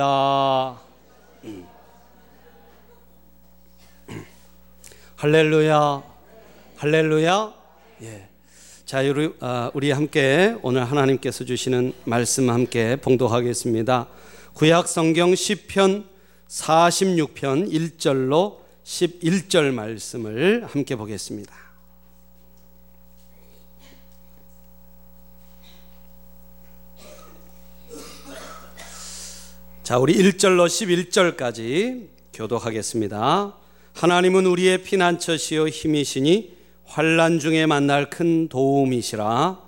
아, 할렐루야, 할렐루야. 예. 자, 우리, 아, 우리 함께 오늘 하나님께서 주시는 말씀 함께 봉독하겠습니다. 구약 성경 10편 46편 1절로 11절 말씀을 함께 보겠습니다. 자, 우리 1절로 11절까지 교독하겠습니다. 하나님은 우리의 피난처시요 힘이시니 환란 중에 만날 큰 도움이시라.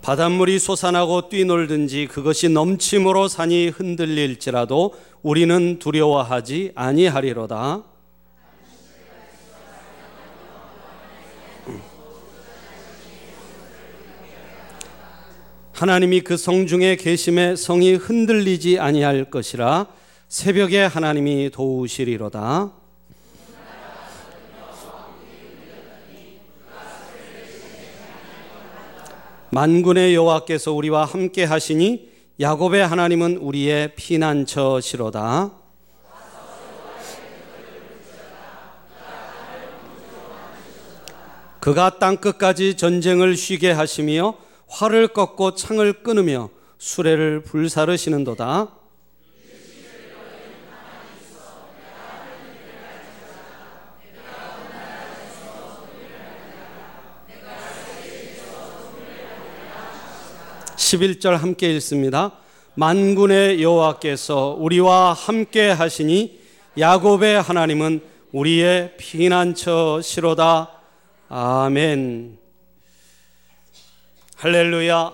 바닷물이 솟아나고 뛰놀든지 그것이 넘침으로 산이 흔들릴지라도 우리는 두려워하지 아니하리로다. 하나님이 그 성 중에 계심에 성이 흔들리지 아니할 것이라 새벽에 하나님이 도우시리로다. 만군의 여호와께서 우리와 함께 하시니 야곱의 하나님은 우리의 피난처시로다. 그가 땅 끝까지 전쟁을 쉬게 하시며 활을 꺾고 창을 끊으며 수레를 불사르시는도다. 11절 함께 읽습니다. 만군의 여호와께서 우리와 함께 하시니 야곱의 하나님은 우리의 피난처시로다. 아멘. 할렐루야.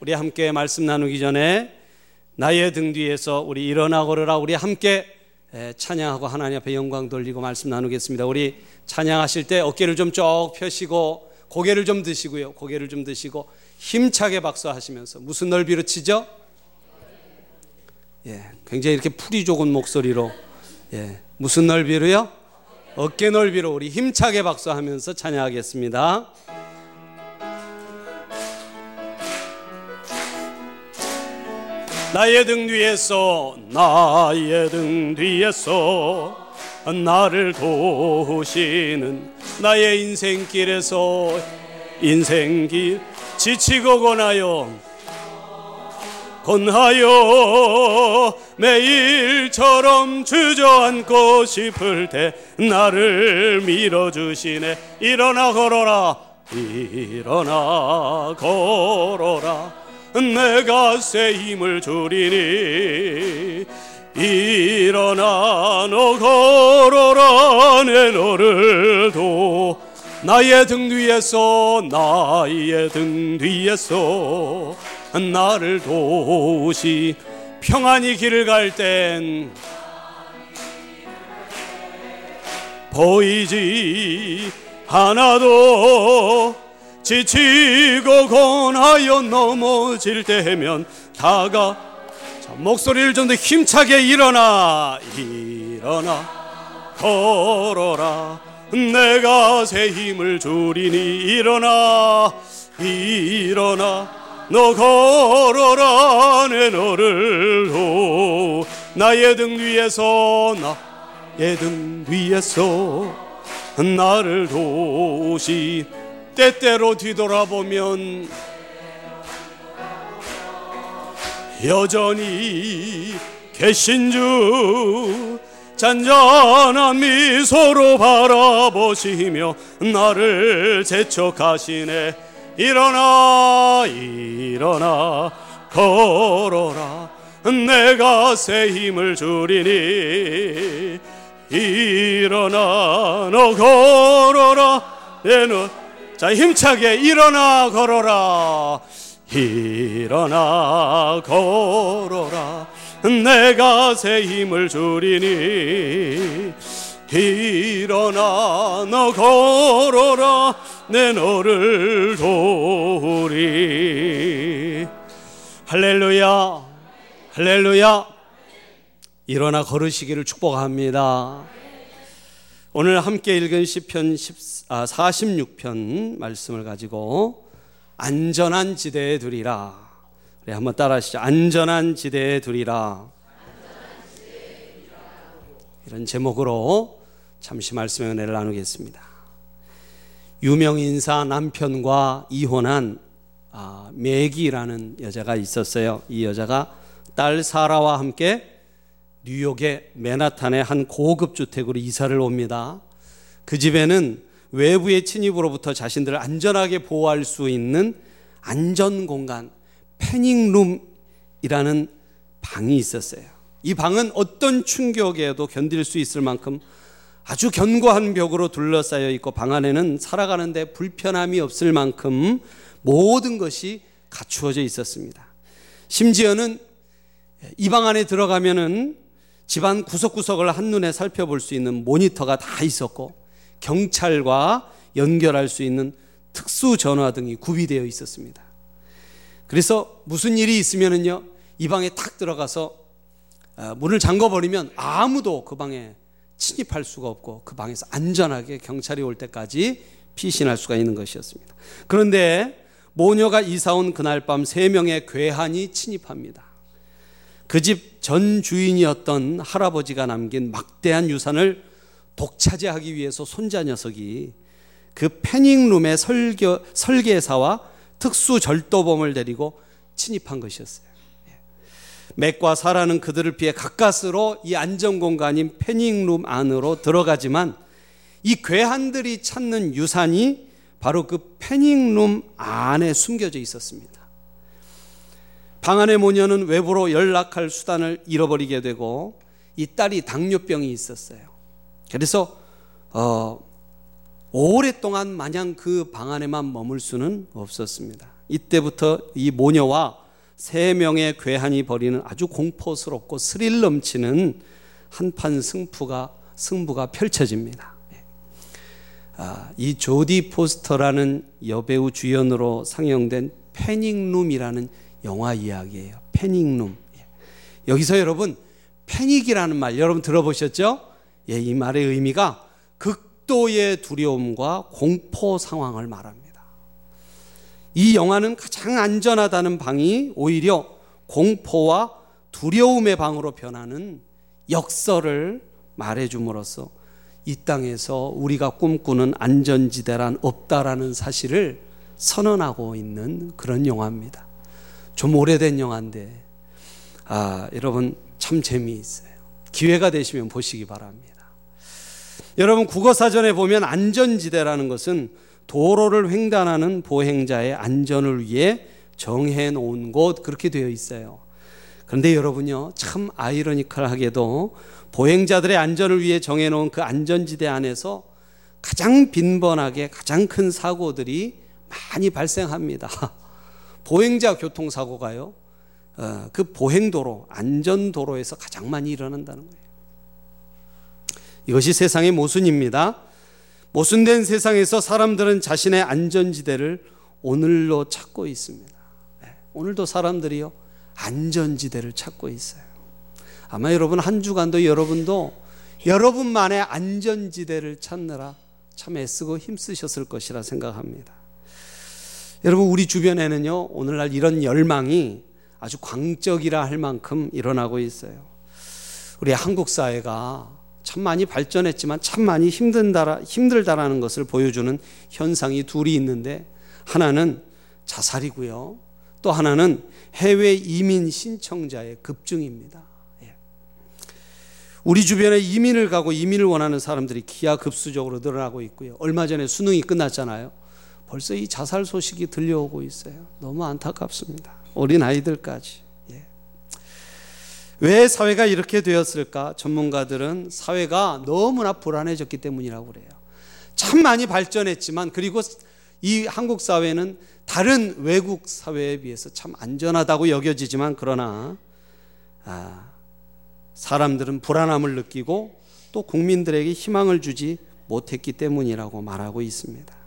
우리 함께 말씀 나누기 전에 나의 등 뒤에서 우리 일어나 걸으라 우리 함께 찬양하고 하나님 앞에 영광 돌리고 말씀 나누겠습니다. 우리 찬양하실 때 어깨를 좀 쭉 펴시고 고개를 좀 드시고요. 고개를 좀 드시고 힘차게 박수하시면서 무슨 넓이로 치죠? 예, 굉장히 이렇게 풀이 좋은 목소리로 예, 무슨 넓이로요? 어깨 넓이로 우리 힘차게 박수하면서 찬양하겠습니다. 나의 등 뒤에서 나의 등 뒤에서 나를 도우시는 나의 인생길에서 인생길 지치고 권하여 권하여 매일처럼 주저앉고 싶을 때 나를 밀어주시네. 일어나 걸어라. 일어나 걸어라 내가 새 힘을 주리니 일어나 너 걸어라 내 너를 도 나의 등 뒤에서 나의 등 뒤에서 나를 도우시 평안히 길을 갈 땐 보이지 하나도 지치고 권하여 넘어질 때면 다가 목소리를 좀 더 힘차게 일어나 일어나. 걸어라. 내가 새 힘을 주리니 일어나 일어나. 너 걸어라. 내 너를 도 나의 등 위에서 나의 등 위에서 나를 도시 때때로 뒤돌아보면 여전히 계신 주 잔잔한 미소로 바라보시며 나를 재촉하시네. 일어나 일어나 걸어라. 내가 새 힘을 주리니. 일어나 너 걸어라. 내너 자 힘차게 일어나 걸어라. 일어나 걸어라. 내가 새 힘을 주리니. 일어나 너 걸어라. 내 너를 도우리. 할렐루야. 할렐루야. 일어나 걸으시기를 축복합니다. 오늘 함께 읽은 시편 46편 말씀을 가지고 안전한 지대에 두리라. 네, 한번 따라하시죠. 안전한 지대에 두리라. 이런 제목으로 잠시 말씀의 은혜를 나누겠습니다. 유명 인사 남편과 이혼한 아, 매기라는 여자가 있었어요. 이 여자가 딸 사라와 함께 뉴욕의 맨하탄의 한 고급 주택으로 이사를 옵니다. 그 집에는 외부의 침입으로부터 자신들을 안전하게 보호할 수 있는 안전 공간, 패닝룸이라는 방이 있었어요. 이 방은 어떤 충격에도 견딜 수 있을 만큼 아주 견고한 벽으로 둘러싸여 있고 방 안에는 살아가는데 불편함이 없을 만큼 모든 것이 갖추어져 있었습니다. 심지어는 이 방 안에 들어가면은 집안 구석구석을 한눈에 살펴볼 수 있는 모니터가 다 있었고 경찰과 연결할 수 있는 특수 전화 등이 구비되어 있었습니다. 그래서 무슨 일이 있으면은요, 이 방에 탁 들어가서 어, 문을 잠궈 버리면 아무도 그 방에 침입할 수가 없고 그 방에서 안전하게 경찰이 올 때까지 피신할 수가 있는 것이었습니다. 그런데 모녀가 이사 온 그날 밤 세 명의 괴한이 침입합니다. 그 집 전 주인이었던 할아버지가 남긴 막대한 유산을 독차지하기 위해서 손자 녀석이 그 패닝룸의 설계, 설계사와 특수 절도범을 데리고 침입한 것이었어요. 예. 맥과 사라는 그들을 피해 가까스로 이 안전 공간인 패닝룸 안으로 들어가지만 이 괴한들이 찾는 유산이 바로 그 패닝룸 안에 숨겨져 있었습니다. 방 안의 모녀는 외부로 연락할 수단을 잃어버리게 되고 이 딸이 당뇨병이 있었어요. 그래서 어, 오랫동안 마냥 그 방 안에만 머물 수는 없었습니다. 이때부터 이 모녀와 세 명의 괴한이 벌이는 아주 공포스럽고 스릴 넘치는 한판 승부가 승부가 펼쳐집니다. 아, 이 조디 포스터라는 여배우 주연으로 상영된 패닉룸이라는 영화 이야기예요. 패닉룸. 여기서 여러분 패닉이라는 말 여러분 들어보셨죠? 예, 이 말의 의미가 극도의 두려움과 공포 상황을 말합니다. 이 영화는 가장 안전하다는 방이 오히려 공포와 두려움의 방으로 변하는 역설을 말해줌으로써 이 땅에서 우리가 꿈꾸는 안전지대란 없다라는 사실을 선언하고 있는 그런 영화입니다. 좀 오래된 영화인데, 아, 여러분 참 재미있어요. 기회가 되시면 보시기 바랍니다. 여러분 국어사전에 보면 안전지대라는 것은 도로를 횡단하는 보행자의 안전을 위해 정해 놓은 곳 그렇게 되어 있어요. 그런데 여러분요, 참 아이러니컬하게도 보행자들의 안전을 위해 정해 놓은 그 안전지대 안에서 가장 빈번하게 가장 큰 사고들이 많이 발생합니다. 보행자 교통사고가요, 어, 그 보행도로, 안전도로에서 가장 많이 일어난다는 거예요. 이것이 세상의 모순입니다. 모순된 세상에서 사람들은 자신의 안전지대를 오늘로 찾고 있습니다. 네, 오늘도 사람들이요, 안전지대를 찾고 있어요. 아마 여러분 한 주간도 여러분도 여러분만의 안전지대를 찾느라 참 애쓰고 힘쓰셨을 것이라 생각합니다. 여러분, 우리 주변에는요, 오늘날 이런 열망이 아주 광적이라 할 만큼 일어나고 있어요. 우리 한국 사회가 참 많이 발전했지만 참 많이 힘든다, 힘들다라는 것을 보여주는 현상이 둘이 있는데 하나는 자살이고요. 또 하나는 해외 이민 신청자의 급증입니다. 예. 우리 주변에 이민을 가고 이민을 원하는 사람들이 기하급수적으로 늘어나고 있고요. 얼마 전에 수능이 끝났잖아요. 벌써 이 자살 소식이 들려오고 있어요. 너무 안타깝습니다. 어린 아이들까지. 왜 사회가 이렇게 되었을까? 전문가들은 사회가 너무나 불안해졌기 때문이라고 그래요. 참 많이 발전했지만 그리고 이 한국 사회는 다른 외국 사회에 비해서 참 안전하다고 여겨지지만 그러나 아, 사람들은 불안함을 느끼고 또 국민들에게 희망을 주지 못했기 때문이라고 말하고 있습니다.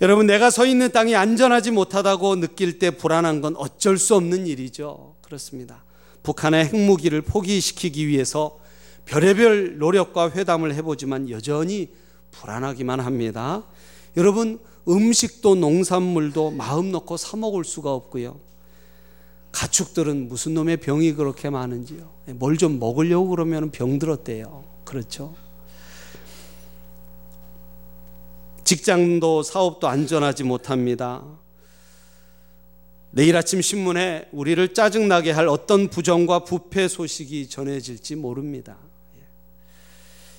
여러분, 내가 서 있는 땅이 안전하지 못하다고 느낄 때 불안한 건 어쩔 수 없는 일이죠. 그렇습니다. 북한의 핵무기를 포기시키기 위해서 별의별 노력과 회담을 해보지만 여전히 불안하기만 합니다. 여러분, 음식도 농산물도 마음 놓고 사 먹을 수가 없고요. 가축들은 무슨 놈의 병이 그렇게 많은지요. 뭘 좀 먹으려고 그러면 병 들었대요. 그렇죠? 직장도 사업도 안전하지 못합니다. 내일 아침 신문에 우리를 짜증나게 할 어떤 부정과 부패 소식이 전해질지 모릅니다. 예.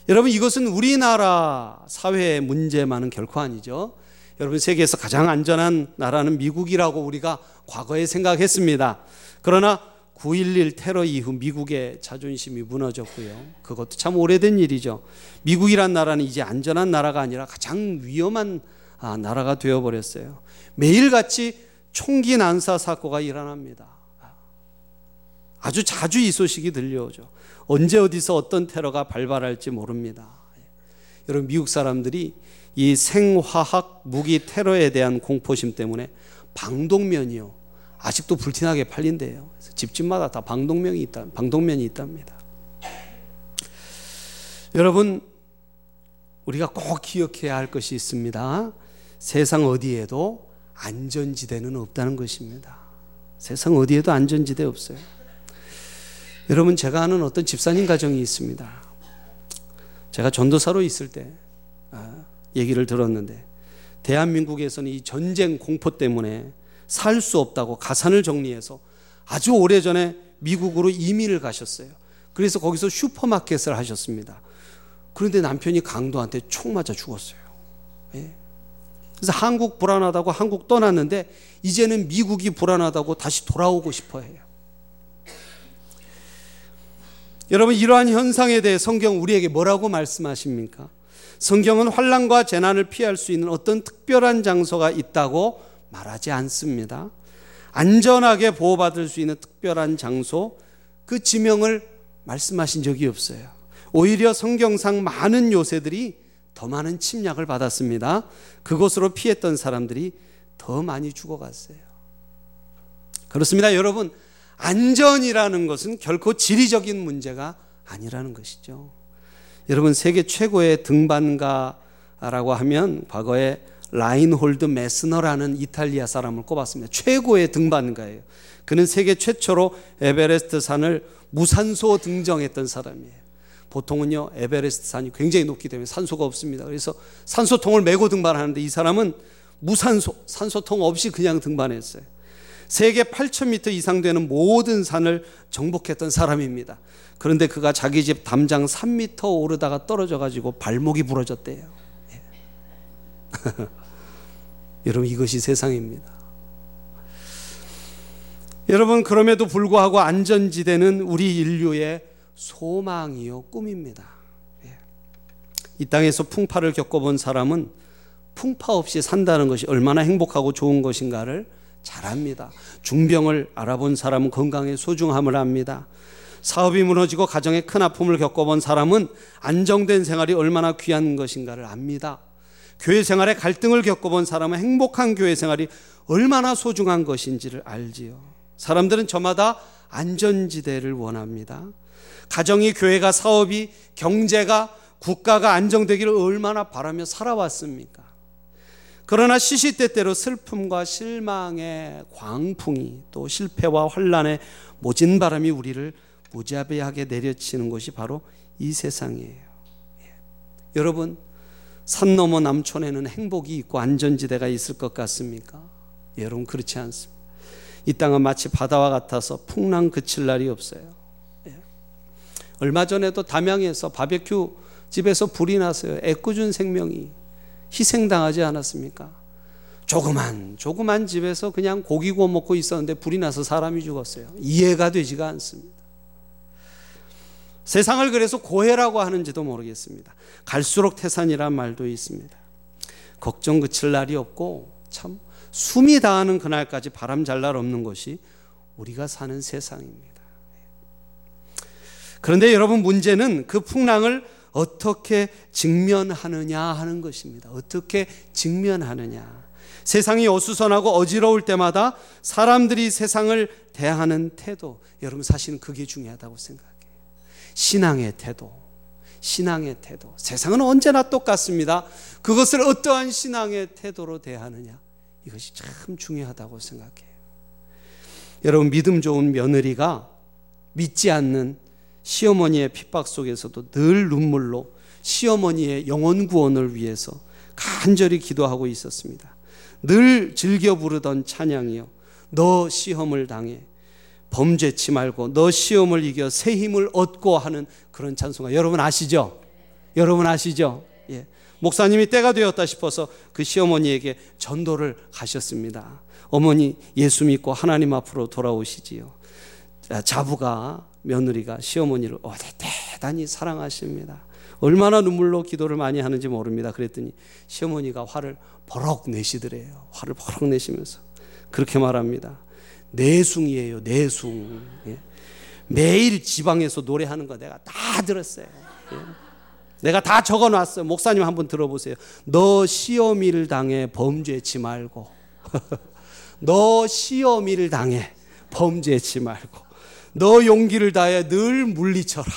여러분 이것은 우리나라 사회의 문제만은 결코 아니죠. 여러분 세계에서 가장 안전한 나라는 미국이라고 우리가 과거에 생각했습니다. 그러나 9.11 테러 이후 미국의 자존심이 무너졌고요. 그것도 참 오래된 일이죠. 미국이란 나라는 이제 안전한 나라가 아니라 가장 위험한 아, 나라가 되어버렸어요. 매일같이 총기 난사 사고가 일어납니다. 아주 자주 이 소식이 들려오죠. 언제 어디서 어떤 테러가 발발할지 모릅니다. 여러분 미국 사람들이 이 생화학 무기 테러에 대한 공포심 때문에 방독면이요 아직도 불티나게 팔린대요. 집집마다 다 방독면이 있다, 방독면이 있답니다. 여러분, 우리가 꼭 기억해야 할 것이 있습니다. 세상 어디에도 안전지대는 없다는 것입니다. 세상 어디에도 안전지대 없어요. 여러분, 제가 아는 어떤 집사님 가정이 있습니다. 제가 전도사로 있을 때 아, 얘기를 들었는데, 대한민국에서는 이 전쟁 공포 때문에 살 수 없다고 가산을 정리해서 아주 오래전에 미국으로 이민을 가셨어요. 그래서 거기서 슈퍼마켓을 하셨습니다. 그런데 남편이 강도한테 총 맞아 죽었어요. 예. 그래서 한국 불안하다고 한국 떠났는데 이제는 미국이 불안하다고 다시 돌아오고 싶어 해요. 여러분 이러한 현상에 대해 성경 우리에게 뭐라고 말씀하십니까? 성경은 환란과 재난을 피할 수 있는 어떤 특별한 장소가 있다고 말하지 않습니다. 안전하게 보호받을 수 있는 특별한 장소, 그 지명을 말씀하신 적이 없어요. 오히려 성경상 많은 요새들이 더 많은 침략을 받았습니다. 그곳으로 피했던 사람들이 더 많이 죽어갔어요. 그렇습니다. 여러분, 안전이라는 것은 결코 지리적인 문제가 아니라는 것이죠. 여러분, 세계 최고의 등반가라고 하면 과거에 라인홀드 메스너라는 이탈리아 사람을 꼽았습니다. 최고의 등반가예요. 그는 세계 최초로 에베레스트 산을 무산소 등정했던 사람이에요. 보통은요, 에베레스트 산이 굉장히 높기 때문에 산소가 없습니다. 그래서 산소통을 메고 등반하는데 이 사람은 무산소, 산소통 없이 그냥 등반했어요. 세계 8,000m 이상 되는 모든 산을 정복했던 사람입니다. 그런데 그가 자기 집 담장 3m 오르다가 떨어져 가지고 발목이 부러졌대요. 예. 여러분 이것이 세상입니다. 여러분 그럼에도 불구하고 안전지대는 우리 인류의 소망이요 꿈입니다. 예. 이 땅에서 풍파를 겪어본 사람은 풍파 없이 산다는 것이 얼마나 행복하고 좋은 것인가를 잘 압니다. 중병을 알아본 사람은 건강의 소중함을 압니다. 사업이 무너지고 가정의 큰 아픔을 겪어본 사람은 안정된 생활이 얼마나 귀한 것인가를 압니다. 교회 생활에 갈등을 겪어본 사람은 행복한 교회 생활이 얼마나 소중한 것인지를 알지요. 사람들은 저마다 안전지대를 원합니다. 가정이, 교회가, 사업이, 경제가, 국가가 안정되기를 얼마나 바라며 살아왔습니까? 그러나 시시때때로 슬픔과 실망의 광풍이 또 실패와 환란의 모진 바람이 우리를 무자비하게 내려치는 것이 바로 이 세상이에요. 예. 여러분, 산 너머 남촌에는 행복이 있고 안전지대가 있을 것 같습니까? 여러분 그렇지 않습니다. 이 땅은 마치 바다와 같아서 풍랑 그칠 날이 없어요. 예. 얼마 전에도 담양에서 바베큐 집에서 불이 났어요. 애꿎은 생명이 희생당하지 않았습니까? 조그만 조그만 집에서 그냥 고기 구워 먹고 있었는데 불이 나서 사람이 죽었어요. 이해가 되지가 않습니다. 세상을 그래서 고해라고 하는지도 모르겠습니다. 갈수록 태산이란 말도 있습니다. 걱정 그칠 날이 없고 참 숨이 다하는 그날까지 바람 잘 날 없는 것이 우리가 사는 세상입니다. 그런데 여러분 문제는 그 풍랑을 어떻게 직면하느냐 하는 것입니다. 어떻게 직면하느냐. 세상이 어수선하고 어지러울 때마다 사람들이 세상을 대하는 태도, 여러분 사실은 그게 중요하다고 생각해요. 신앙의 태도, 신앙의 태도. 세상은 언제나 똑같습니다. 그것을 어떠한 신앙의 태도로 대하느냐. 이것이 참 중요하다고 생각해요. 여러분, 믿음 좋은 며느리가 믿지 않는 시어머니의 핍박 속에서도 늘 눈물로 시어머니의 영혼 구원을 위해서 간절히 기도하고 있었습니다. 늘 즐겨 부르던 찬양이요. 너 시험을 당해 범죄치 말고 너 시험을 이겨 새 힘을 얻고 하는 그런 찬송가 여러분 아시죠? 여러분 아시죠? 예. 목사님이 때가 되었다 싶어서 그 시어머니에게 전도를 가셨습니다. 어머니 예수 믿고 하나님 앞으로 돌아오시지요. 자부가 며느리가 시어머니를 대단히 사랑하십니다. 얼마나 눈물로 기도를 많이 하는지 모릅니다. 그랬더니 시어머니가 화를 버럭 내시더래요. 화를 버럭 내시면서 그렇게 말합니다. 내숭이에요, 내숭. 예. 매일 지방에서 노래하는 거 내가 다 들었어요. 예. 내가 다 적어 놨어요. 목사님 한번 들어보세요. 너 시어미를 당해 범죄치 말고. 너 시어미를 당해 범죄치 말고. 너 용기를 다해 늘 물리쳐라.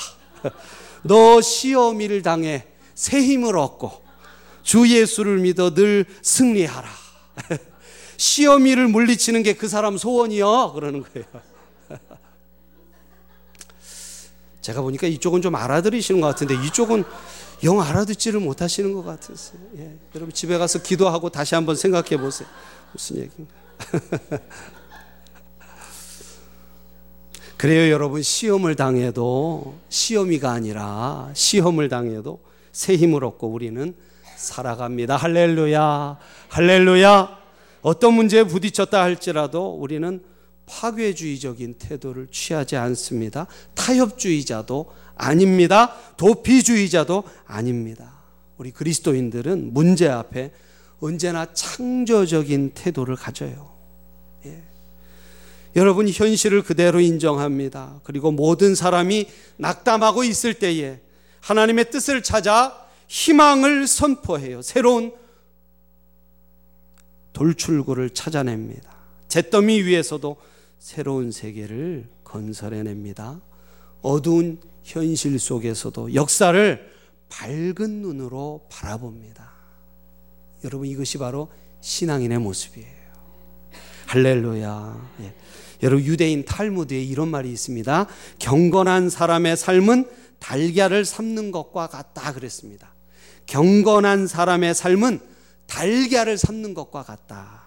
너 시어미를 당해 새 힘을 얻고 주 예수를 믿어 늘 승리하라. 시어미를 물리치는 게 그 사람 소원이요. 그러는 거예요. 제가 보니까 이쪽은 좀 알아들으시는 것 같은데 이쪽은 영 알아듣지를 못하시는 것 같으세요. 예. 여러분 집에 가서 기도하고 다시 한번 생각해 보세요. 무슨 얘기인가? 그래요, 여러분 시험을 당해도 시험이가 아니라 시험을 당해도 새 힘을 얻고 우리는 살아갑니다. 할렐루야, 할렐루야. 어떤 문제에 부딪혔다 할지라도 우리는 파괴주의적인 태도를 취하지 않습니다. 타협주의자도 아닙니다. 도피주의자도 아닙니다. 우리 그리스도인들은 문제 앞에 언제나 창조적인 태도를 가져요. 여러분 현실을 그대로 인정합니다. 그리고 모든 사람이 낙담하고 있을 때에 하나님의 뜻을 찾아 희망을 선포해요. 새로운 돌출구를 찾아냅니다. 잿더미 위에서도 새로운 세계를 건설해냅니다. 어두운 현실 속에서도 역사를 밝은 눈으로 바라봅니다. 여러분 이것이 바로 신앙인의 모습이에요. 할렐루야. 예. 여러분 유대인 탈무드에 이런 말이 있습니다. 경건한 사람의 삶은 달걀을 삶는 것과 같다 그랬습니다. 경건한 사람의 삶은 달걀을 삶는 것과 같다.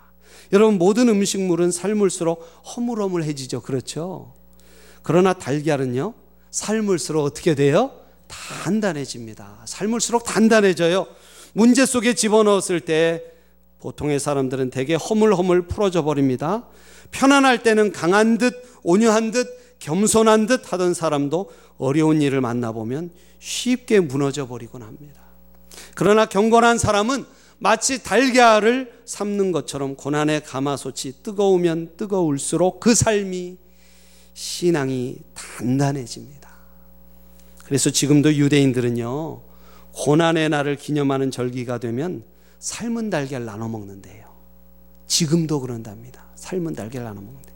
여러분 모든 음식물은 삶을수록 허물허물해지죠. 그렇죠? 그러나 달걀은요. 삶을수록 어떻게 돼요? 단단해집니다. 삶을수록 단단해져요. 문제 속에 집어넣었을 때 보통의 사람들은 대개 허물허물 풀어져 버립니다. 편안할 때는 강한 듯 온유한 듯 겸손한 듯 하던 사람도 어려운 일을 만나보면 쉽게 무너져 버리곤 합니다. 그러나 경건한 사람은 마치 달걀을 삶는 것처럼 고난의 가마솥이 뜨거우면 뜨거울수록 그 삶이 신앙이 단단해집니다. 그래서 지금도 유대인들은요, 고난의 날을 기념하는 절기가 되면 삶은 달걀 나눠 먹는데요. 지금도 그런답니다. 삶은 달걀 나눠 먹는데.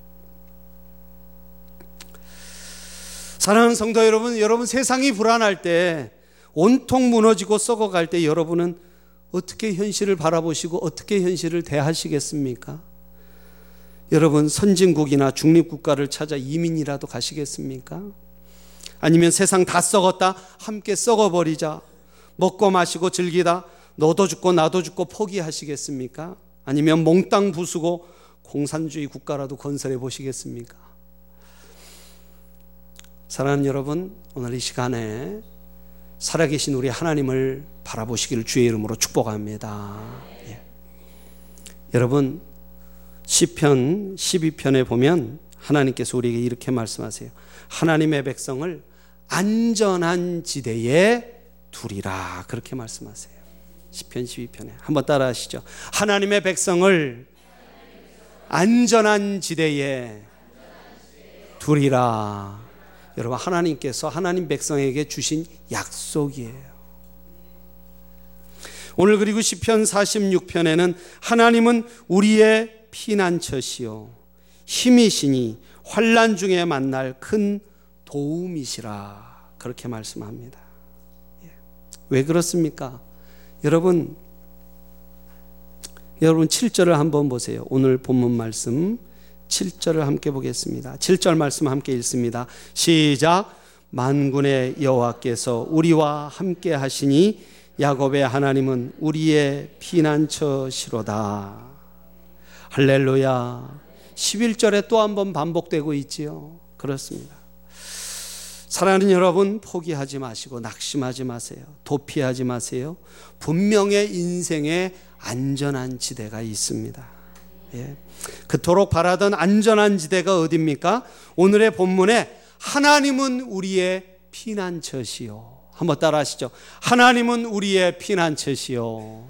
사랑하는 성도 여러분, 여러분 세상이 불안할 때 온통 무너지고 썩어갈 때 여러분은 어떻게 현실을 바라보시고 어떻게 현실을 대하시겠습니까? 여러분 선진국이나 중립국가를 찾아 이민이라도 가시겠습니까? 아니면 세상 다 썩었다 함께 썩어버리자 먹고 마시고 즐기다 너도 죽고 나도 죽고 포기하시겠습니까? 아니면 몽땅 부수고 공산주의 국가라도 건설해 보시겠습니까? 사랑하는 여러분, 오늘 이 시간에 살아계신 우리 하나님을 바라보시기를 주의 이름으로 축복합니다. 예. 여러분, 시편 12편에 보면 하나님께서 우리에게 이렇게 말씀하세요. 하나님의 백성을 안전한 지대에 두리라 그렇게 말씀하세요. 시편 12편에 한번 따라 하시죠. 하나님의 백성을 안전한 지대에 두리라. 여러분 하나님께서 하나님 백성에게 주신 약속이에요. 오늘 그리고 시편 46편에는 하나님은 우리의 피난처시요 힘이시니 환난 중에 만날 큰 도움이시라 그렇게 말씀합니다. 예. 왜 그렇습니까? 여러분, 여러분 7절을 한번 보세요. 오늘 본문 말씀 7절을 함께 보겠습니다. 7절 말씀 함께 읽습니다. 시작. 만군의 여호와께서 우리와 함께 하시니 야곱의 하나님은 우리의 피난처시로다. 할렐루야. 11절에 또 한 번 반복되고 있지요. 그렇습니다. 사랑하는 여러분, 포기하지 마시고 낙심하지 마세요. 도피하지 마세요. 분명의 인생에 안전한 지대가 있습니다. 예. 그토록 바라던 안전한 지대가 어딥니까? 오늘의 본문에 하나님은 우리의 피난처시요. 한번 따라 하시죠. 하나님은 우리의 피난처시요.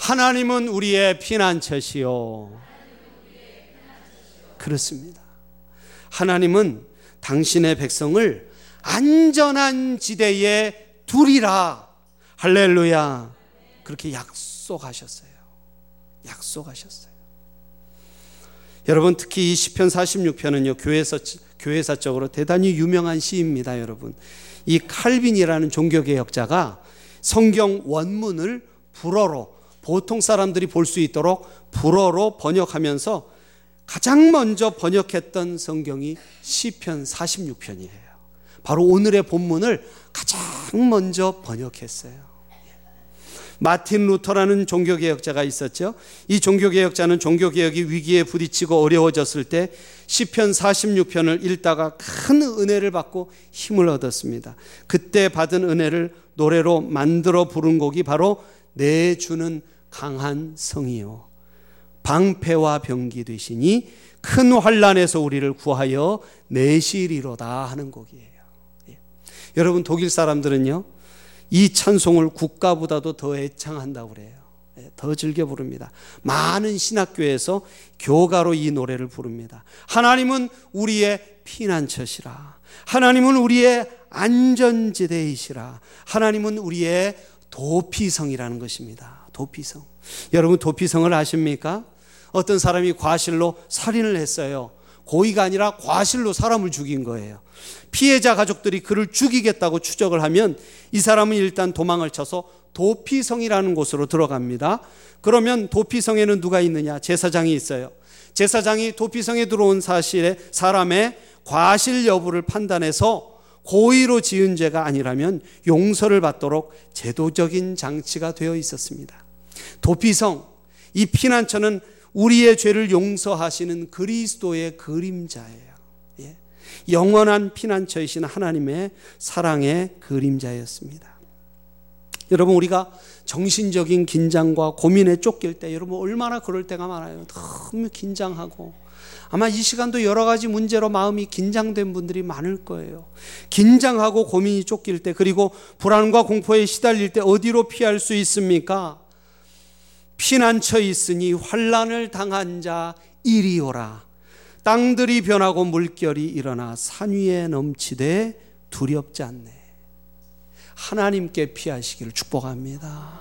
하나님은 우리의 피난처시요. 그렇습니다. 하나님은 당신의 백성을 안전한 지대에 두리라. 할렐루야. 그렇게 약속하셨어요. 약속하셨어요. 여러분 특히 이 시편 46편은요. 교회사 교회사적으로 대단히 유명한 시입니다, 여러분. 이 칼빈이라는 종교 개혁자가 성경 원문을 불어로 보통 사람들이 볼 수 있도록 불어로 번역하면서 가장 먼저 번역했던 성경이 시편 46편이에요. 바로 오늘의 본문을 가장 먼저 번역했어요. 마틴 루터라는 종교개혁자가 있었죠. 이 종교개혁자는 종교개혁이 위기에 부딪히고 어려워졌을 때 시편 46편을 읽다가 큰 은혜를 받고 힘을 얻었습니다. 그때 받은 은혜를 노래로 만들어 부른 곡이 바로 내 주는 강한 성이요 방패와 병기 되시니 큰 환란에서 우리를 구하여 내시리로다 하는 곡이에요. 예. 여러분 독일 사람들은요. 이 찬송을 국가보다도 더 애창한다고 그래요. 예, 더 즐겨 부릅니다. 많은 신학교에서 교가로 이 노래를 부릅니다. 하나님은 우리의 피난처시라. 하나님은 우리의 안전지대이시라. 하나님은 우리의 도피성이라는 것입니다. 도피성. 여러분 도피성을 아십니까? 어떤 사람이 과실로 살인을 했어요. 고의가 아니라 과실로 사람을 죽인 거예요. 피해자 가족들이 그를 죽이겠다고 추적을 하면 이 사람은 일단 도망을 쳐서 도피성이라는 곳으로 들어갑니다. 그러면 도피성에는 누가 있느냐? 제사장이 있어요. 제사장이 도피성에 들어온 사실에 사람의 과실 여부를 판단해서 고의로 지은 죄가 아니라면 용서를 받도록 제도적인 장치가 되어 있었습니다. 도피성, 이 피난처는 우리의 죄를 용서하시는 그리스도의 그림자예요. 예. 영원한 피난처이신 하나님의 사랑의 그림자였습니다. 여러분 우리가 정신적인 긴장과 고민에 쫓길 때 여러분 얼마나 그럴 때가 많아요. 너무 긴장하고 아마 이 시간도 여러 가지 문제로 마음이 긴장된 분들이 많을 거예요. 긴장하고 고민이 쫓길 때 그리고 불안과 공포에 시달릴 때 어디로 피할 수 있습니까? 피난처 있으니 환란을 당한 자 이리오라. 땅들이 변하고 물결이 일어나 산 위에 넘치되 두렵지 않네. 하나님께 피하시기를 축복합니다.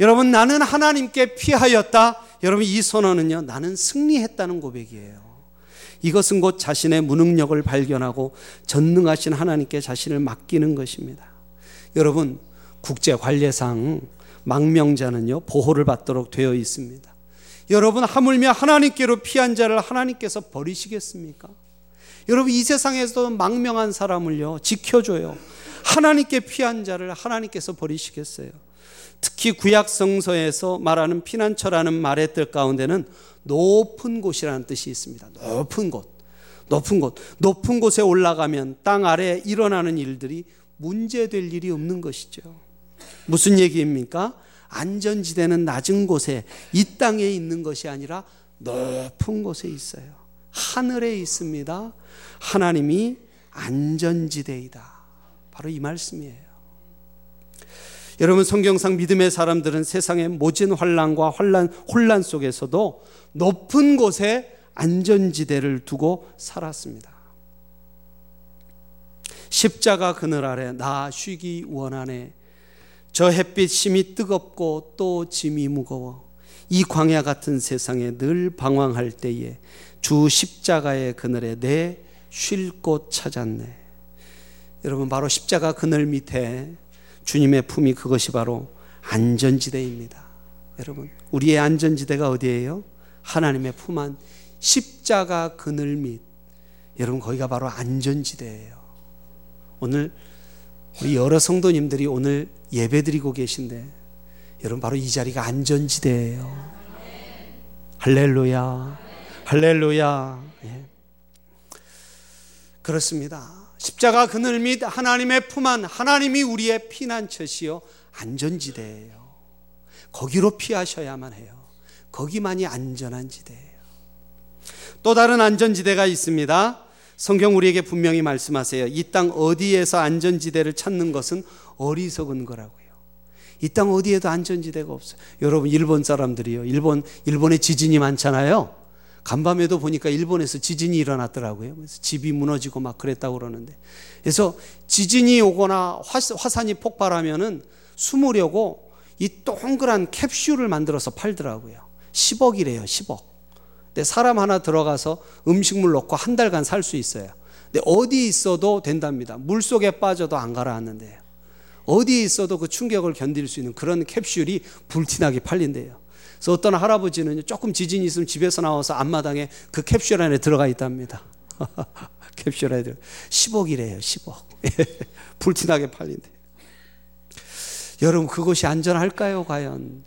여러분 나는 하나님께 피하였다. 여러분 이 선언은요. 나는 승리했다는 고백이에요. 이것은 곧 자신의 무능력을 발견하고 전능하신 하나님께 자신을 맡기는 것입니다. 여러분 국제 관례상 망명자는요, 보호를 받도록 되어 있습니다. 여러분, 하물며 하나님께로 피한 자를 하나님께서 버리시겠습니까? 여러분, 이 세상에서 망명한 사람을요, 지켜줘요. 하나님께 피한 자를 하나님께서 버리시겠어요? 특히 구약 성서에서 말하는 피난처라는 말의 뜻 가운데는 높은 곳이라는 뜻이 있습니다. 높은 곳. 높은 곳. 높은 곳에 올라가면 땅 아래에 일어나는 일들이 문제될 일이 없는 것이죠. 무슨 얘기입니까? 안전지대는 낮은 곳에 이 땅에 있는 것이 아니라 높은 곳에 있어요. 하늘에 있습니다. 하나님이 안전지대이다. 바로 이 말씀이에요. 여러분 성경상 믿음의 사람들은 세상의 모진 환란과 환란 혼란 속에서도 높은 곳에 안전지대를 두고 살았습니다. 십자가 그늘 아래 나 쉬기 원하네 저 햇빛 심이 뜨겁고 또 짐이 무거워 이 광야 같은 세상에 늘 방황할 때에 주 십자가의 그늘에 내 쉴 곳 찾았네. 여러분 바로 십자가 그늘 밑에 주님의 품이 그것이 바로 안전지대입니다. 여러분 우리의 안전지대가 어디예요? 하나님의 품 안 십자가 그늘 밑. 여러분 거기가 바로 안전지대예요. 오늘 우리 여러 성도님들이 오늘 예배드리고 계신데 여러분 바로 이 자리가 안전지대예요. 할렐루야. 할렐루야. 예. 그렇습니다. 십자가 그늘 및 하나님의 품 안 하나님이 우리의 피난처시요 안전지대예요. 거기로 피하셔야만 해요. 거기만이 안전한 지대예요. 또 다른 안전지대가 있습니다. 성경 우리에게 분명히 말씀하세요. 이 땅 어디에서 안전지대를 찾는 것은 어리석은 거라고요. 이 땅 어디에도 안전지대가 없어요. 여러분 일본 사람들이요. 일본 일본에 지진이 많잖아요. 간밤에도 보니까 일본에서 지진이 일어났더라고요. 그래서 집이 무너지고 막 그랬다고 그러는데. 그래서 지진이 오거나 화산이 폭발하면은 숨으려고 이 동그란 캡슐을 만들어서 팔더라고요. 10억이래요, 10억. 근데 사람 하나 들어가서 음식물 넣고 한 달간 살 수 있어요. 근데 어디 있어도 된답니다. 물 속에 빠져도 안 가라앉는데요. 어디에 있어도 그 충격을 견딜 수 있는 그런 캡슐이 불티나게 팔린대요. 그래서 어떤 할아버지는 조금 지진이 있으면 집에서 나와서 앞마당에 그 캡슐 안에 들어가 있답니다. 캡슐 안에 10억이래요, 10억. 불티나게 팔린대. 여러분, 그것이 안전할까요, 과연?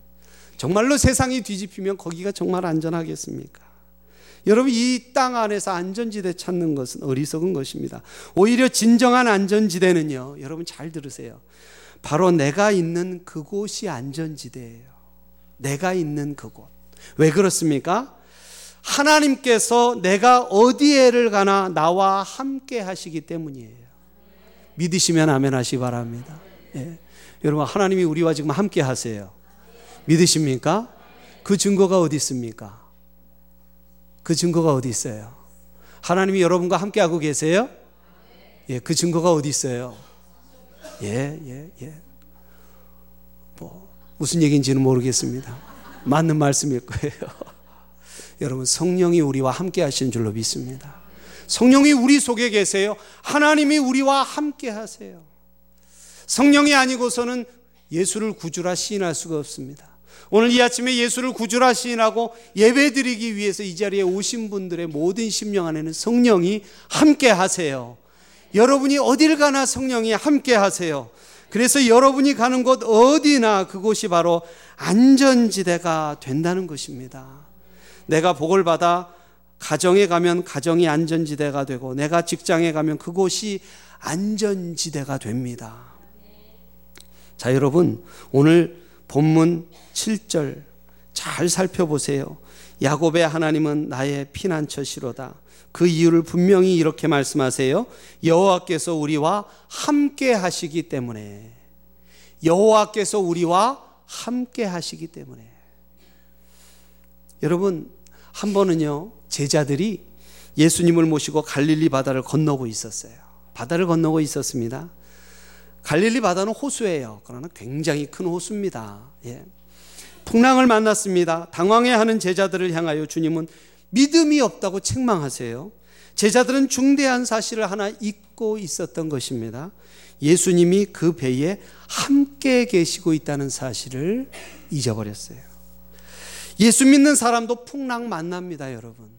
정말로 세상이 뒤집히면 거기가 정말 안전하겠습니까? 여러분 이 땅 안에서 안전지대 찾는 것은 어리석은 것입니다. 오히려 진정한 안전지대는요. 여러분 잘 들으세요. 바로 내가 있는 그곳이 안전지대예요. 내가 있는 그곳. 왜 그렇습니까? 하나님께서 내가 어디에를 가나 나와 함께 하시기 때문이에요. 믿으시면 아멘 하시 바랍니다. 예. 여러분 하나님이 우리와 지금 함께 하세요. 믿으십니까? 그 증거가 어디 있습니까? 그 증거가 어디 있어요? 하나님이 여러분과 함께하고 계세요? 예, 그 증거가 어디 있어요? 예, 예, 예. 뭐, 무슨 얘기인지는 모르겠습니다. 맞는 말씀일 거예요. 여러분, 성령이 우리와 함께 하시는 줄로 믿습니다. 성령이 우리 속에 계세요. 하나님이 우리와 함께 하세요. 성령이 아니고서는 예수를 구주라 시인할 수가 없습니다. 오늘 이 아침에 예수를 구주라 시인하고 예배드리기 위해서 이 자리에 오신 분들의 모든 심령 안에는 성령이 함께 하세요. 여러분이 어딜 가나 성령이 함께 하세요. 그래서 여러분이 가는 곳 어디나 그곳이 바로 안전지대가 된다는 것입니다. 내가 복을 받아 가정에 가면 가정이 안전지대가 되고 내가 직장에 가면 그곳이 안전지대가 됩니다. 자, 여러분, 오늘 본문 7절 잘 살펴보세요. 야곱의 하나님은 나의 피난처시로다. 그 이유를 분명히 이렇게 말씀하세요. 여호와께서 우리와 함께 하시기 때문에 여호와께서 우리와 함께 하시기 때문에 여러분 한 번은요 제자들이 예수님을 모시고 갈릴리 바다를 건너고 있었어요. 바다를 건너고 있었습니다. 갈릴리 바다는 호수예요. 그러나 굉장히 큰 호수입니다. 예. 풍랑을 만났습니다. 당황해하는 제자들을 향하여 주님은 믿음이 없다고 책망하세요. 제자들은 중대한 사실을 하나 잊고 있었던 것입니다. 예수님이 그 배에 함께 계시고 있다는 사실을 잊어버렸어요. 예수 믿는 사람도 풍랑 만납니다, 여러분.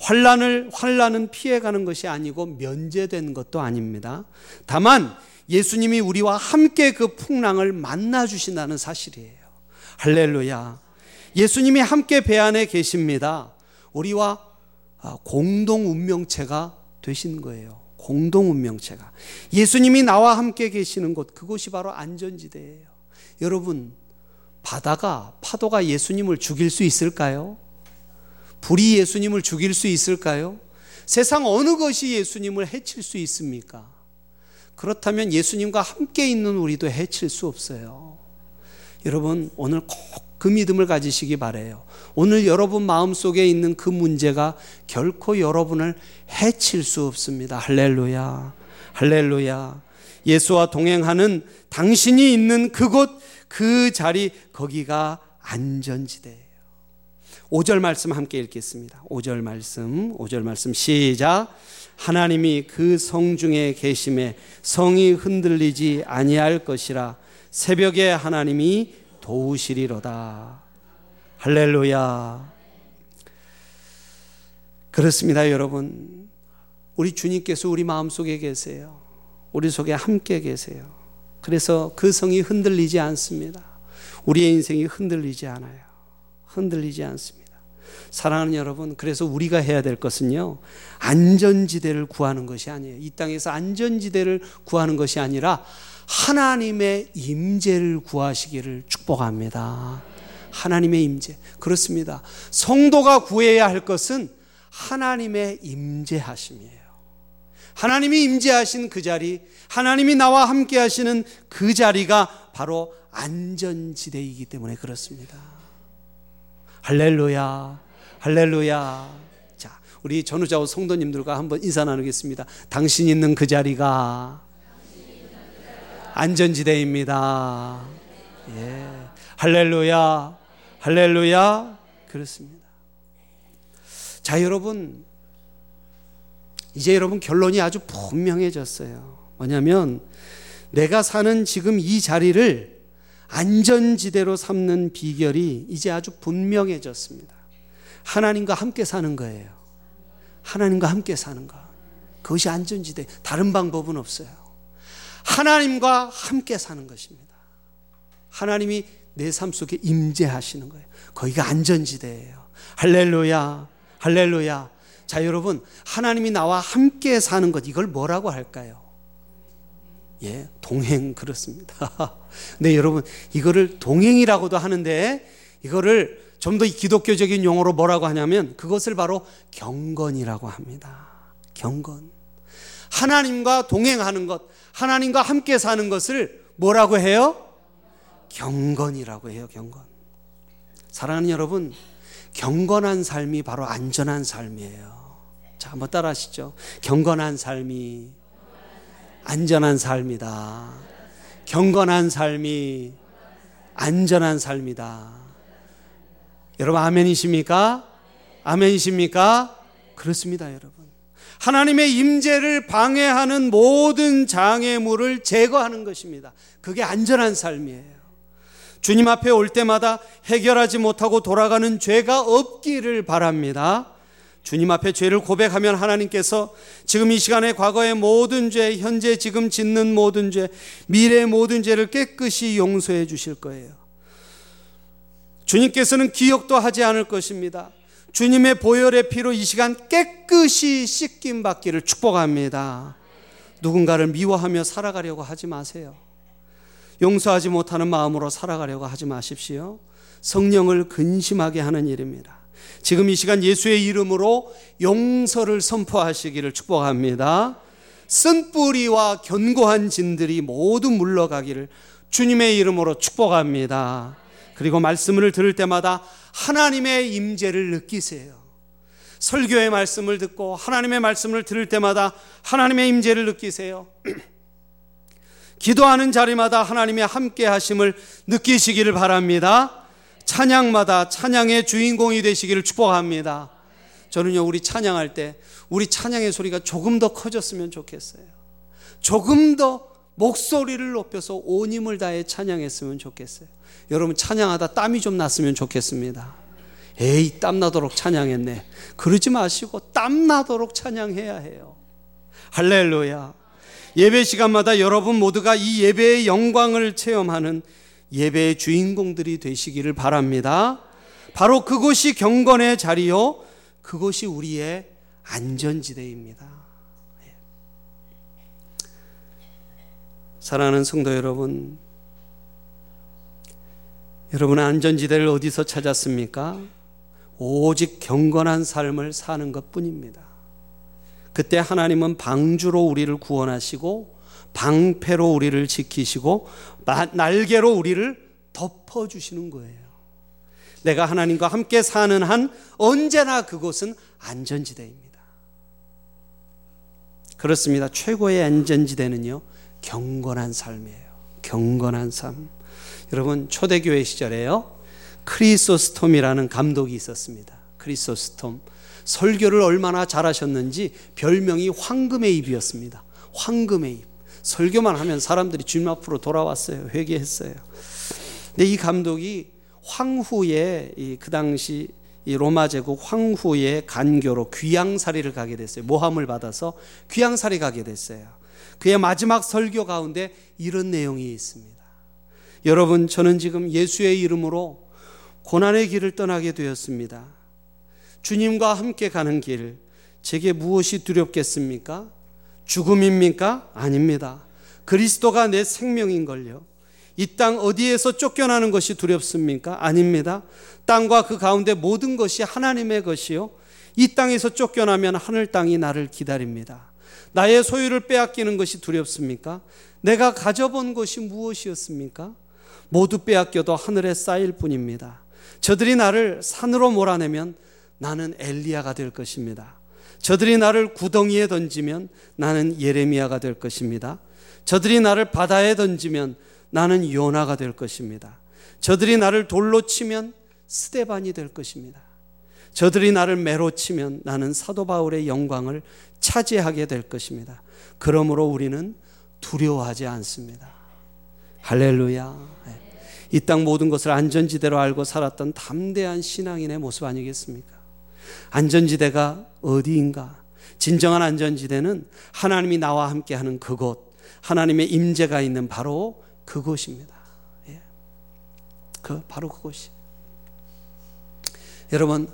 환란을 환란은 피해 가는 것이 아니고 면제된 것도 아닙니다. 다만 예수님이 우리와 함께 그 풍랑을 만나 주신다는 사실이에요. 할렐루야. 예수님이 함께 배 안에 계십니다. 우리와 아, 공동 운명체가 되시는 거예요. 공동 운명체가. 예수님이 나와 함께 계시는 곳, 그곳이 바로 안전지대예요. 여러분, 바다가, 파도가 예수님을 죽일 수 있을까요? 불이 예수님을 죽일 수 있을까요? 세상 어느 것이 예수님을 해칠 수 있습니까? 그렇다면 예수님과 함께 있는 우리도 해칠 수 없어요. 여러분, 오늘 꼭 그 믿음을 가지시기 바래요. 오늘 여러분 마음속에 있는 그 문제가 결코 여러분을 해칠 수 없습니다. 할렐루야. 할렐루야. 예수와 동행하는 당신이 있는 그곳, 그 자리, 거기가 안전지대예요. 5절 말씀 함께 읽겠습니다. 5절 말씀, 5절 말씀 시작. 하나님이 그 성 중에 계심에 성이 흔들리지 아니할 것이라 새벽에 하나님이 도우시리로다. 할렐루야. 그렇습니다, 여러분. 우리 주님께서 우리 마음속에 계세요. 우리 속에 함께 계세요. 그래서 그 성이 흔들리지 않습니다. 우리의 인생이 흔들리지 않아요. 흔들리지 않습니다. 사랑하는 여러분, 그래서 우리가 해야 될 것은요, 안전지대를 구하는 것이 아니에요. 이 땅에서 안전지대를 구하는 것이 아니라 하나님의 임재를 구하시기를 축복합니다. 하나님의 임재. 그렇습니다. 성도가 구해야 할 것은 하나님의 임재하심이에요. 하나님이 임재하신 그 자리, 하나님이 나와 함께 하시는 그 자리가 바로 안전지대이기 때문에 그렇습니다. 할렐루야, 할렐루야. 자, 우리 전우자우 성도님들과 한번 인사 나누겠습니다. 당신 있는 그 자리가 안전지대입니다. 예. 할렐루야, 할렐루야. 그렇습니다. 자, 여러분. 이제 여러분 결론이 아주 분명해졌어요. 뭐냐면 내가 사는 지금 이 자리를 안전지대로 삼는 비결이 이제 아주 분명해졌습니다. 하나님과 함께 사는 거예요. 하나님과 함께 사는 것. 그것이 안전지대. 다른 방법은 없어요. 하나님과 함께 사는 것입니다. 하나님이 내 삶 속에 임재하시는 거예요. 거기가 안전지대예요. 할렐루야. 할렐루야. 자, 여러분, 하나님이 나와 함께 사는 것, 이걸 뭐라고 할까요? 예, 동행, 그렇습니다. 네, 여러분, 이거를 동행이라고도 하는데, 이거를 좀 더 기독교적인 용어로 뭐라고 하냐면, 그것을 바로 경건이라고 합니다. 경건. 하나님과 동행하는 것, 하나님과 함께 사는 것을 뭐라고 해요? 경건이라고 해요, 경건. 사랑하는 여러분, 경건한 삶이 바로 안전한 삶이에요. 자, 한번 따라 하시죠. 경건한 삶이 안전한 삶이다. 경건한 삶이 안전한 삶이다. 여러분, 아멘이십니까? 아멘이십니까? 그렇습니다, 여러분. 하나님의 임재를 방해하는 모든 장애물을 제거하는 것입니다. 그게 안전한 삶이에요. 주님 앞에 올 때마다 해결하지 못하고 돌아가는 죄가 없기를 바랍니다. 주님 앞에 죄를 고백하면 하나님께서 지금 이 시간에 과거의 모든 죄, 현재 지금 짓는 모든 죄, 미래의 모든 죄를 깨끗이 용서해 주실 거예요. 주님께서는 기억도 하지 않을 것입니다. 주님의 보혈의 피로 이 시간 깨끗이 씻김 받기를 축복합니다. 누군가를 미워하며 살아가려고 하지 마세요. 용서하지 못하는 마음으로 살아가려고 하지 마십시오. 성령을 근심하게 하는 일입니다. 지금 이 시간 예수의 이름으로 용서를 선포하시기를 축복합니다. 쓴 뿌리와 견고한 진들이 모두 물러가기를 주님의 이름으로 축복합니다. 그리고 말씀을 들을 때마다 하나님의 임재를 느끼세요. 설교의 말씀을 듣고 하나님의 말씀을 들을 때마다 하나님의 임재를 느끼세요. 기도하는 자리마다 하나님의 함께 하심을 느끼시기를 바랍니다. 찬양마다 찬양의 주인공이 되시기를 축복합니다. 저는요, 우리 찬양할 때 우리 찬양의 소리가 조금 더 커졌으면 좋겠어요. 조금 더 목소리를 높여서 온 힘을 다해 찬양했으면 좋겠어요. 여러분 찬양하다 땀이 좀 났으면 좋겠습니다. 에이, 땀 나도록 찬양했네. 그러지 마시고 땀 나도록 찬양해야 해요. 할렐루야. 예배 시간마다 여러분 모두가 이 예배의 영광을 체험하는 예배의 주인공들이 되시기를 바랍니다. 바로 그곳이 경건의 자리요. 그곳이 우리의 안전지대입니다. 예. 사랑하는 성도 여러분, 여러분의 안전지대를 어디서 찾았습니까? 오직 경건한 삶을 사는 것 뿐입니다. 그때 하나님은 방주로 우리를 구원하시고 방패로 우리를 지키시고 날개로 우리를 덮어주시는 거예요. 내가 하나님과 함께 사는 한 언제나 그곳은 안전지대입니다. 그렇습니다. 최고의 안전지대는요, 경건한 삶이에요. 경건한 삶. 여러분, 초대교회 시절에요. 크리소스톰이라는 감독이 있었습니다. 크리소스톰. 설교를 얼마나 잘하셨는지 별명이 황금의 입이었습니다. 황금의 입. 설교만 하면 사람들이 주님 앞으로 돌아왔어요. 회개했어요. 근데 이 감독이 황후의 그 당시 이 로마 제국 황후의 간교로 귀양살이를 가게 됐어요. 모함을 받아서 귀양살이 가게 됐어요. 그의 마지막 설교 가운데 이런 내용이 있습니다. 여러분, 저는 지금 예수의 이름으로 고난의 길을 떠나게 되었습니다. 주님과 함께 가는 길, 제게 무엇이 두렵겠습니까? 죽음입니까? 아닙니다. 그리스도가 내 생명인걸요. 이 땅 어디에서 쫓겨나는 것이 두렵습니까? 아닙니다. 땅과 그 가운데 모든 것이 하나님의 것이요. 이 땅에서 쫓겨나면 하늘 땅이 나를 기다립니다. 나의 소유를 빼앗기는 것이 두렵습니까? 내가 가져본 것이 무엇이었습니까? 모두 빼앗겨도 하늘에 쌓일 뿐입니다. 저들이 나를 산으로 몰아내면 나는 엘리야가 될 것입니다. 저들이 나를 구덩이에 던지면 나는 예레미야가 될 것입니다. 저들이 나를 바다에 던지면 나는 요나가 될 것입니다. 저들이 나를 돌로 치면 스데반이 될 것입니다. 저들이 나를 매로 치면 나는 사도 바울의 영광을 차지하게 될 것입니다. 그러므로 우리는 두려워하지 않습니다. 할렐루야. 네. 이땅 모든 것을 안전지대로 알고 살았던 담대한 신앙인의 모습 아니겠습니까? 안전지대가 어디인가? 진정한 안전지대는 하나님이 나와 함께 하는 그곳, 하나님의 임재가 있는 바로 그곳입니다. 예. 그 바로 그곳이. 여러분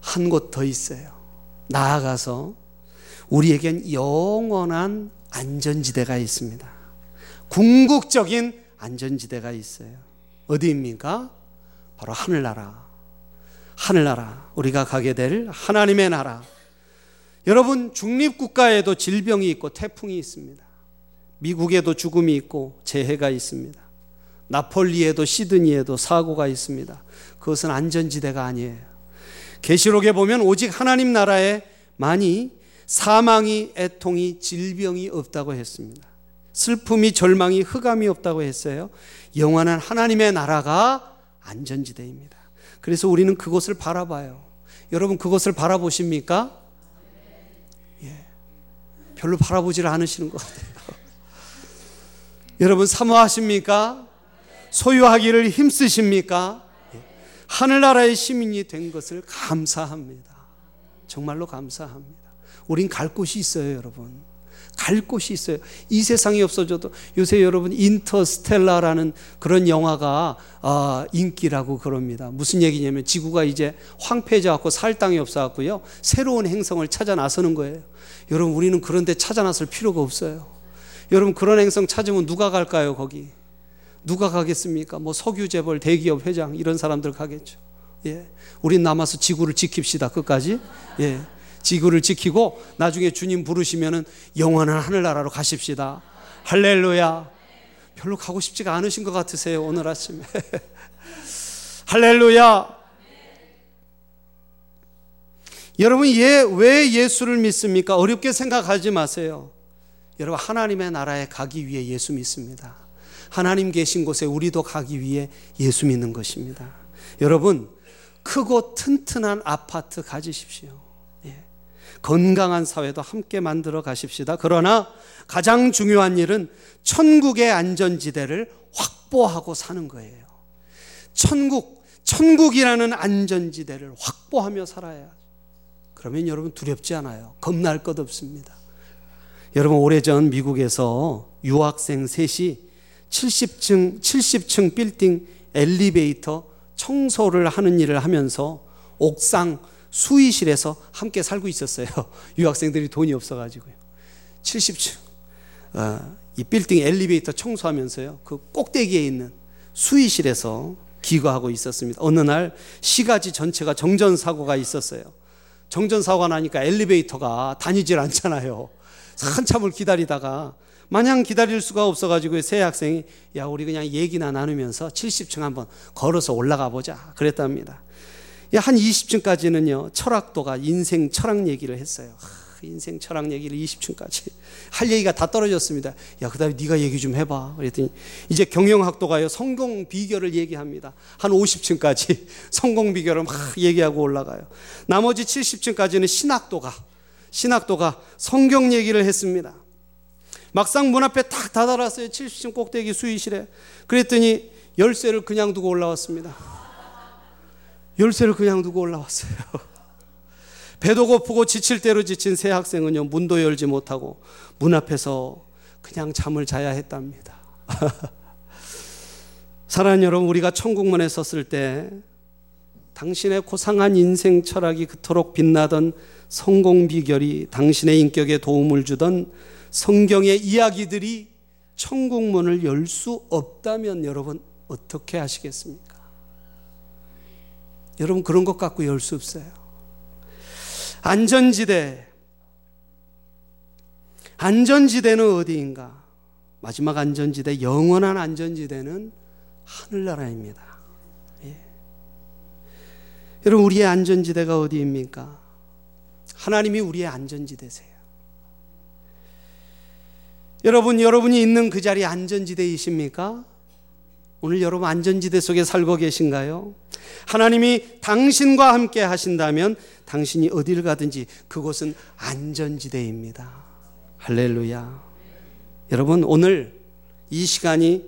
한 곳 더 있어요. 나아가서 우리에겐 영원한 안전지대가 있습니다. 궁극적인 안전지대가 있어요. 어디입니까? 바로 하늘나라. 하늘나라. 우리가 가게 될 하나님의 나라. 여러분, 중립국가에도 질병이 있고 태풍이 있습니다. 미국에도 죽음이 있고 재해가 있습니다. 나폴리에도 시드니에도 사고가 있습니다. 그것은 안전지대가 아니에요. 계시록에 보면 오직 하나님 나라에 많이 사망이 애통이 질병이 없다고 했습니다. 슬픔이 절망이 흑암이 없다고 했어요. 영원한 하나님의 나라가 안전지대입니다. 그래서 우리는 그곳을 바라봐요. 여러분 그곳을 바라보십니까? 예. 별로 바라보질 않으시는 것 같아요. 여러분 사모하십니까? 소유하기를 힘쓰십니까? 예. 하늘나라의 시민이 된 것을 감사합니다. 정말로 감사합니다. 우린 갈 곳이 있어요, 여러분. 갈 곳이 있어요. 이 세상이 없어져도 요새 여러분 인터스텔라라는 그런 영화가 아, 인기라고 그럽니다. 무슨 얘기냐면 지구가 이제 황폐해져 갖고 살 땅이 없어 갖고요. 새로운 행성을 찾아 나서는 거예요. 여러분 우리는 그런데 찾아 나설 필요가 없어요. 여러분 그런 행성 찾으면 누가 갈까요, 거기? 누가 가겠습니까? 뭐 석유 재벌 대기업 회장 이런 사람들 가겠죠. 예. 우린 남아서 지구를 지킵시다. 끝까지. 예. 지구를 지키고 나중에 주님 부르시면은 영원한 하늘나라로 가십시다. 할렐루야. 별로 가고 싶지가 않으신 것 같으세요, 오늘 아침에. 할렐루야. 여러분, 예, 왜 예수를 믿습니까? 어렵게 생각하지 마세요. 여러분, 하나님의 나라에 가기 위해 예수 믿습니다. 하나님 계신 곳에 우리도 가기 위해 예수 믿는 것입니다. 여러분, 크고 튼튼한 아파트 가지십시오. 건강한 사회도 함께 만들어 가십시다. 그러나 가장 중요한 일은 천국의 안전지대를 확보하고 사는 거예요. 천국, 천국이라는 안전지대를 확보하며 살아야. 그러면 여러분 두렵지 않아요. 겁날 것 없습니다. 여러분 오래전 미국에서 유학생 셋이 70층, 70층 빌딩 엘리베이터 청소를 하는 일을 하면서 옥상 수의실에서 함께 살고 있었어요. 유학생들이 돈이 없어가지고요. 70층. 어, 이 빌딩 엘리베이터 청소하면서요. 그 꼭대기에 있는 수의실에서 기거하고 있었습니다. 어느 날 시가지 전체가 정전사고가 있었어요. 정전사고가 나니까 엘리베이터가 다니질 않잖아요. 한참을 기다리다가 마냥 기다릴 수가 없어가지고 새 학생이 야 우리 그냥 얘기나 나누면서 70층 한번 걸어서 올라가 보자 그랬답니다. 한 20층까지는요, 철학도가 인생 철학 얘기를 했어요. 인생 철학 얘기를 20층까지 할 얘기가 다 떨어졌습니다. 야, 그 다음에 네가 얘기 좀 해봐. 그랬더니 이제 경영학도가요 성공 비결을 얘기합니다. 한 50층까지 성공 비결을 막 얘기하고 올라가요. 나머지 70층까지는 신학도가 신학도가 성경 얘기를 했습니다. 막상 문 앞에 탁 다다랐어요. 70층 꼭대기 수의실에. 그랬더니 열쇠를 그냥 두고 올라왔습니다. 열쇠를 그냥 두고 올라왔어요. 배도 고프고 지칠 대로 지친 새 학생은요, 문도 열지 못하고 문 앞에서 그냥 잠을 자야 했답니다. 사랑하는 여러분, 우리가 천국문에 섰을 때 당신의 고상한 인생 철학이 그토록 빛나던 성공 비결이 당신의 인격에 도움을 주던 성경의 이야기들이 천국문을 열 수 없다면 여러분 어떻게 하시겠습니까? 여러분 그런 것 갖고 열 수 없어요. 안전지대. 안전지대는 어디인가? 마지막 안전지대, 영원한 안전지대는 하늘나라입니다. 예. 여러분, 우리의 안전지대가 어디입니까? 하나님이 우리의 안전지대세요. 여러분, 여러분이 있는 그 자리 안전지대이십니까? 오늘 여러분 안전지대 속에 살고 계신가요? 하나님이 당신과 함께 하신다면 당신이 어디를 가든지 그곳은 안전지대입니다. 할렐루야. 여러분, 오늘 이 시간이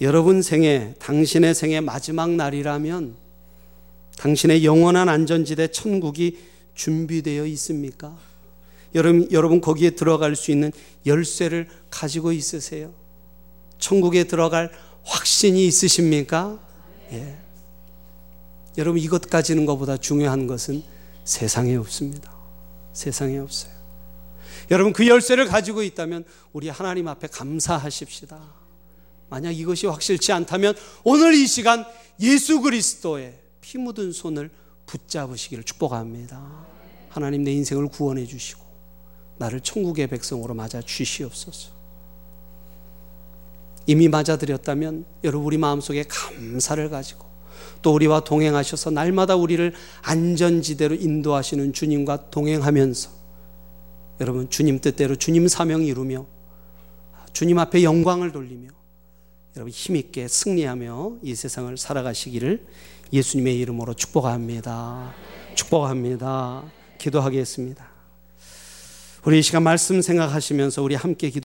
여러분 생애, 당신의 생애 마지막 날이라면 당신의 영원한 안전지대 천국이 준비되어 있습니까? 여러분, 여러분 거기에 들어갈 수 있는 열쇠를 가지고 있으세요? 천국에 들어갈 확신이 있으십니까? 예. 여러분 이것 가지는 것보다 중요한 것은 세상에 없습니다. 세상에 없어요. 여러분 그 열쇠를 가지고 있다면 우리 하나님 앞에 감사하십시다. 만약 이것이 확실치 않다면 오늘 이 시간 예수 그리스도의 피 묻은 손을 붙잡으시기를 축복합니다. 하나님 내 인생을 구원해 주시고 나를 천국의 백성으로 맞아 주시옵소서. 이미 맞아들였다면 여러분 우리 마음속에 감사를 가지고 또 우리와 동행하셔서 날마다 우리를 안전지대로 인도하시는 주님과 동행하면서 여러분 주님 뜻대로 주님 사명 이루며 주님 앞에 영광을 돌리며 여러분 힘있게 승리하며 이 세상을 살아가시기를 예수님의 이름으로 축복합니다. 축복합니다. 기도하겠습니다. 우리 이 시간 말씀 생각하시면서 우리 함께 기도